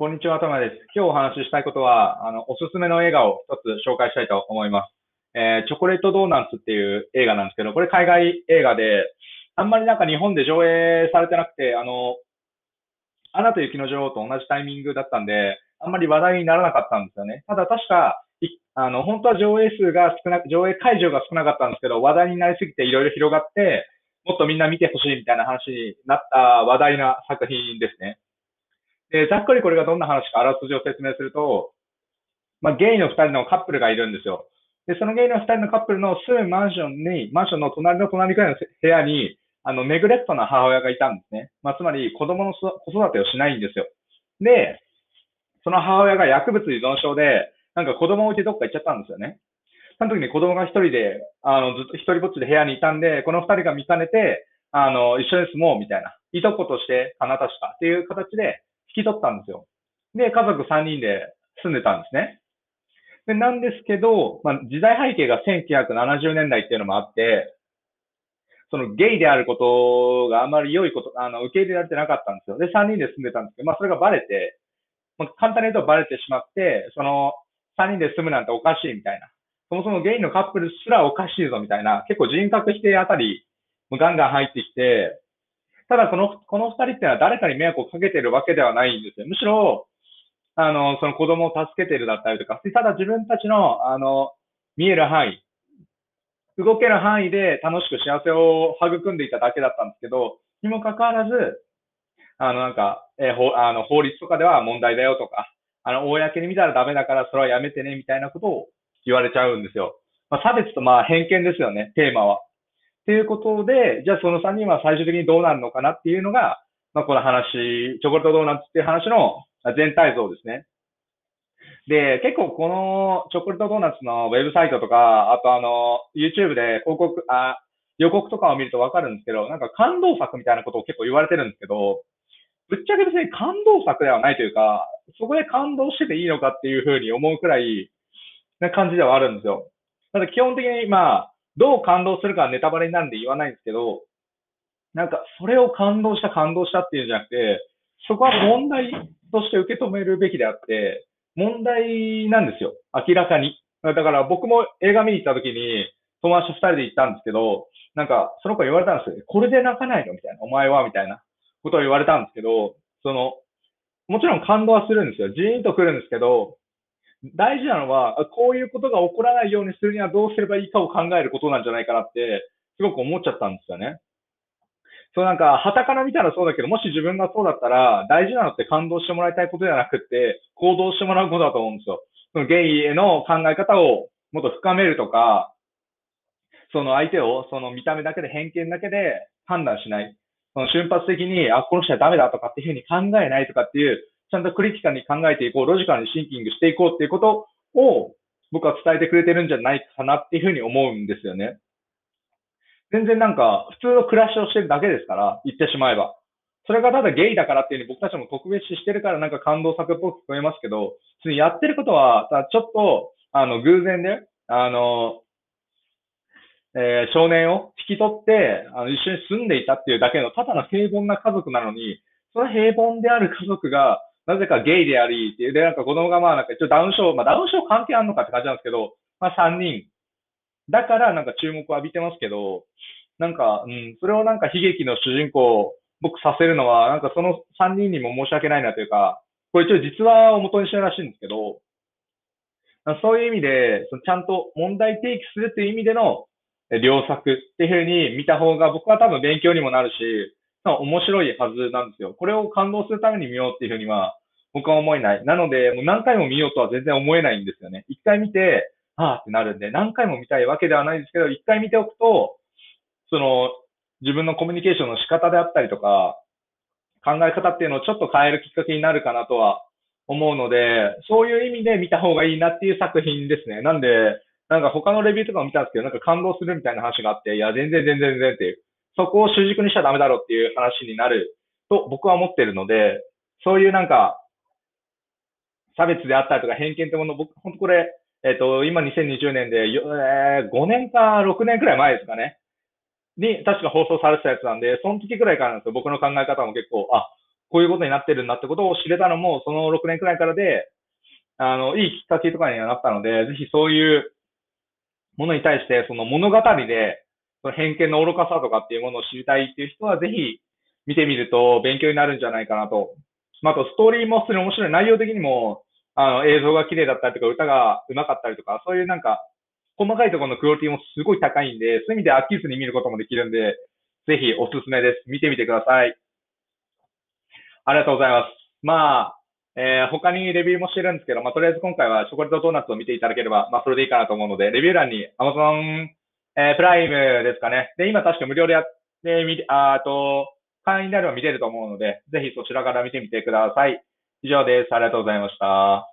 こんにちは、トマです。今日お話ししたいことは、あの、おすすめの映画を一つ紹介したいと思います。えー、チョコレートドーナツっていう映画なんですけど、これ海外映画で、あんまりなんか日本で上映されてなくて、あの、アナと雪の女王と同じタイミングだったんで、あんまり話題にならなかったんですよね。ただ確か、あの、本当は上映数が少なく、上映会場が少なかったんですけど、話題になりすぎていろいろ広がって、もっとみんな見てほしいみたいな話になった話題な作品ですね。で、ざっくりこれがどんな話かあらすじを説明すると、まあ、ゲイの二人のカップルがいるんですよ。で、そのゲイの二人のカップルの住むマンションに、マンションの隣の隣くらいの部屋に、あの、ネグレットな母親がいたんですね。まあ、つまり子供の子育てをしないんですよ。で、その母親が薬物依存症で、なんか子供を置いてどっか行っちゃったんですよね。その時に子供が一人で、あの、ずっと一人ぼっちで部屋にいたんで、この二人が見かねて、あの、一緒に住もうみたいな。いとことして、あなたしかっていう形で引き取ったんですよ。で、家族3人で住んでたんですね。でなんですけど、まあ、時代背景が1970年代っていうのもあって、そのゲイであることがあまり良いこと、あの、受け入れられてなかったんですよ。で、3人で住んでたんですけど、まあ、それがバレて、まあ、簡単に言うとバレてしまって、その、3人で住むなんておかしいみたいな。そもそもゲイのカップルすらおかしいぞみたいな、結構人格否定あたり、ガンガン入ってきて、ただこの、この二人ってのは誰かに迷惑をかけてるわけではないんですよ。むしろ、あの、その子供を助けてるだったりとか、ただ自分たちの、あの、見える範囲、動ける範囲で楽しく幸せを育んでいただけだったんですけど、にもかかわらず、あの、なんか、えー、法あの法律とかでは問題だよとか、あの、公に見たらダメだからそれはやめてね、みたいなことを言われちゃうんですよ。まあ、差別とまあ偏見ですよね、テーマは。っていうことで、じゃあその3人は最終的にどうなるのかなっていうのが、まあ、この話、チョコレートドーナツっていう話の全体像ですね。で、結構このチョコレートドーナツのウェブサイトとか、あとあの、YouTube で広告、あ、予告とかを見るとわかるんですけど、なんか感動作みたいなことを結構言われてるんですけど、ぶっちゃけ別に感動作ではないというか、そこで感動してていいのかっていうふうに思うくらいな感じではあるんですよ。ただ基本的にまあ、どう感動するかはネタバレになるんで言わないんですけど、なんか、それを感動した感動したっていうんじゃなくて、そこは問題として受け止めるべきであって、問題なんですよ。明らかに。だから僕も映画見に行った時に、友達二人で行ったんですけど、なんか、その子言われたんですよ。これで泣かないのみたいな。お前はみたいなことを言われたんですけど、その、もちろん感動はするんですよ。ジーンと来るんですけど、大事なのは、こういうことが起こらないようにするにはどうすればいいかを考えることなんじゃないかなって、すごく思っちゃったんですよね。そうなんか、旗から見たらそうだけど、もし自分がそうだったら、大事なのって感動してもらいたいことではなくって、行動してもらうことだと思うんですよ。そのゲイへの考え方をもっと深めるとか、その相手をその見た目だけで偏見だけで判断しない。その瞬発的に、あ、この人はダメだとかっていうふうに考えないとかっていう、ちゃんとクリティカルに考えていこう、ロジカルにシンキングしていこうっていうことを僕は伝えてくれてるんじゃないかなっていうふうに思うんですよね。全然なんか普通の暮らしをしてるだけですから、言ってしまえば。それがただゲイだからっていうふうに僕たちも特別視してるからなんか感動作っぽく聞こえますけど、やってることは、ちょっと、あの、偶然で、あの、えー、少年を引き取って、あの、一緒に住んでいたっていうだけの、ただの平凡な家族なのに、その平凡である家族が、なぜかゲイであり、で、なんか子供がまあなんか一応ダウン症、まあダウン症関係あるのかって感じなんですけど、まあ3人。だからなんか注目を浴びてますけど、なんか、うん、それをなんか悲劇の主人公、僕させるのは、なんかその3人にも申し訳ないなというか、これ一応実話を元にしてるらしいんですけど、そういう意味で、そのちゃんと問題提起するっていう意味での良作っていうふうに見た方が僕は多分勉強にもなるし、面白いはずなんですよ。これを感動するために見ようっていうふうには、僕は思えない。なので、もう何回も見ようとは全然思えないんですよね。一回見て、ああってなるんで、何回も見たいわけではないですけど、一回見ておくと、その、自分のコミュニケーションの仕方であったりとか、考え方っていうのをちょっと変えるきっかけになるかなとは思うので、そういう意味で見た方がいいなっていう作品ですね。なんで、なんか他のレビューとかも見たんですけど、なんか感動するみたいな話があって、いや、全然全然全然っていう。そこを主軸にしちゃダメだろうっていう話になると僕は思ってるので、そういうなんか、差別であったりとか偏見ってもの、僕、本当これ、えっ、ー、と、今2020年で、えー、5年か6年くらい前ですかね。に、確か放送されてたやつなんで、その時くらいからなんですよ。僕の考え方も結構、あ、こういうことになってるんだってことを知れたのも、その6年くらいからで、あの、いいきっかけとかにはなったので、ぜひそういうものに対して、その物語で、その偏見の愚かさとかっていうものを知りたいっていう人は、ぜひ見てみると勉強になるんじゃないかなと。まあ、と、ストーリーも普通に面白い。内容的にも、あの、映像が綺麗だったりとか、歌が上手かったりとか、そういうなんか、細かいところのクオリティもすごい高いんで、そういう意味で飽きずに見ることもできるんで、ぜひおすすめです。見てみてください。ありがとうございます。まあ、えー、他にレビューもしてるんですけど、まあ、とりあえず今回はチョコレートドーナツを見ていただければ、まあ、それでいいかなと思うので、レビュー欄に Amazon、えー、プライムですかね。で、今確か無料でやって、み、あと、会員であれば見れると思うので、ぜひそちらから見てみてください。以上です。ありがとうございました。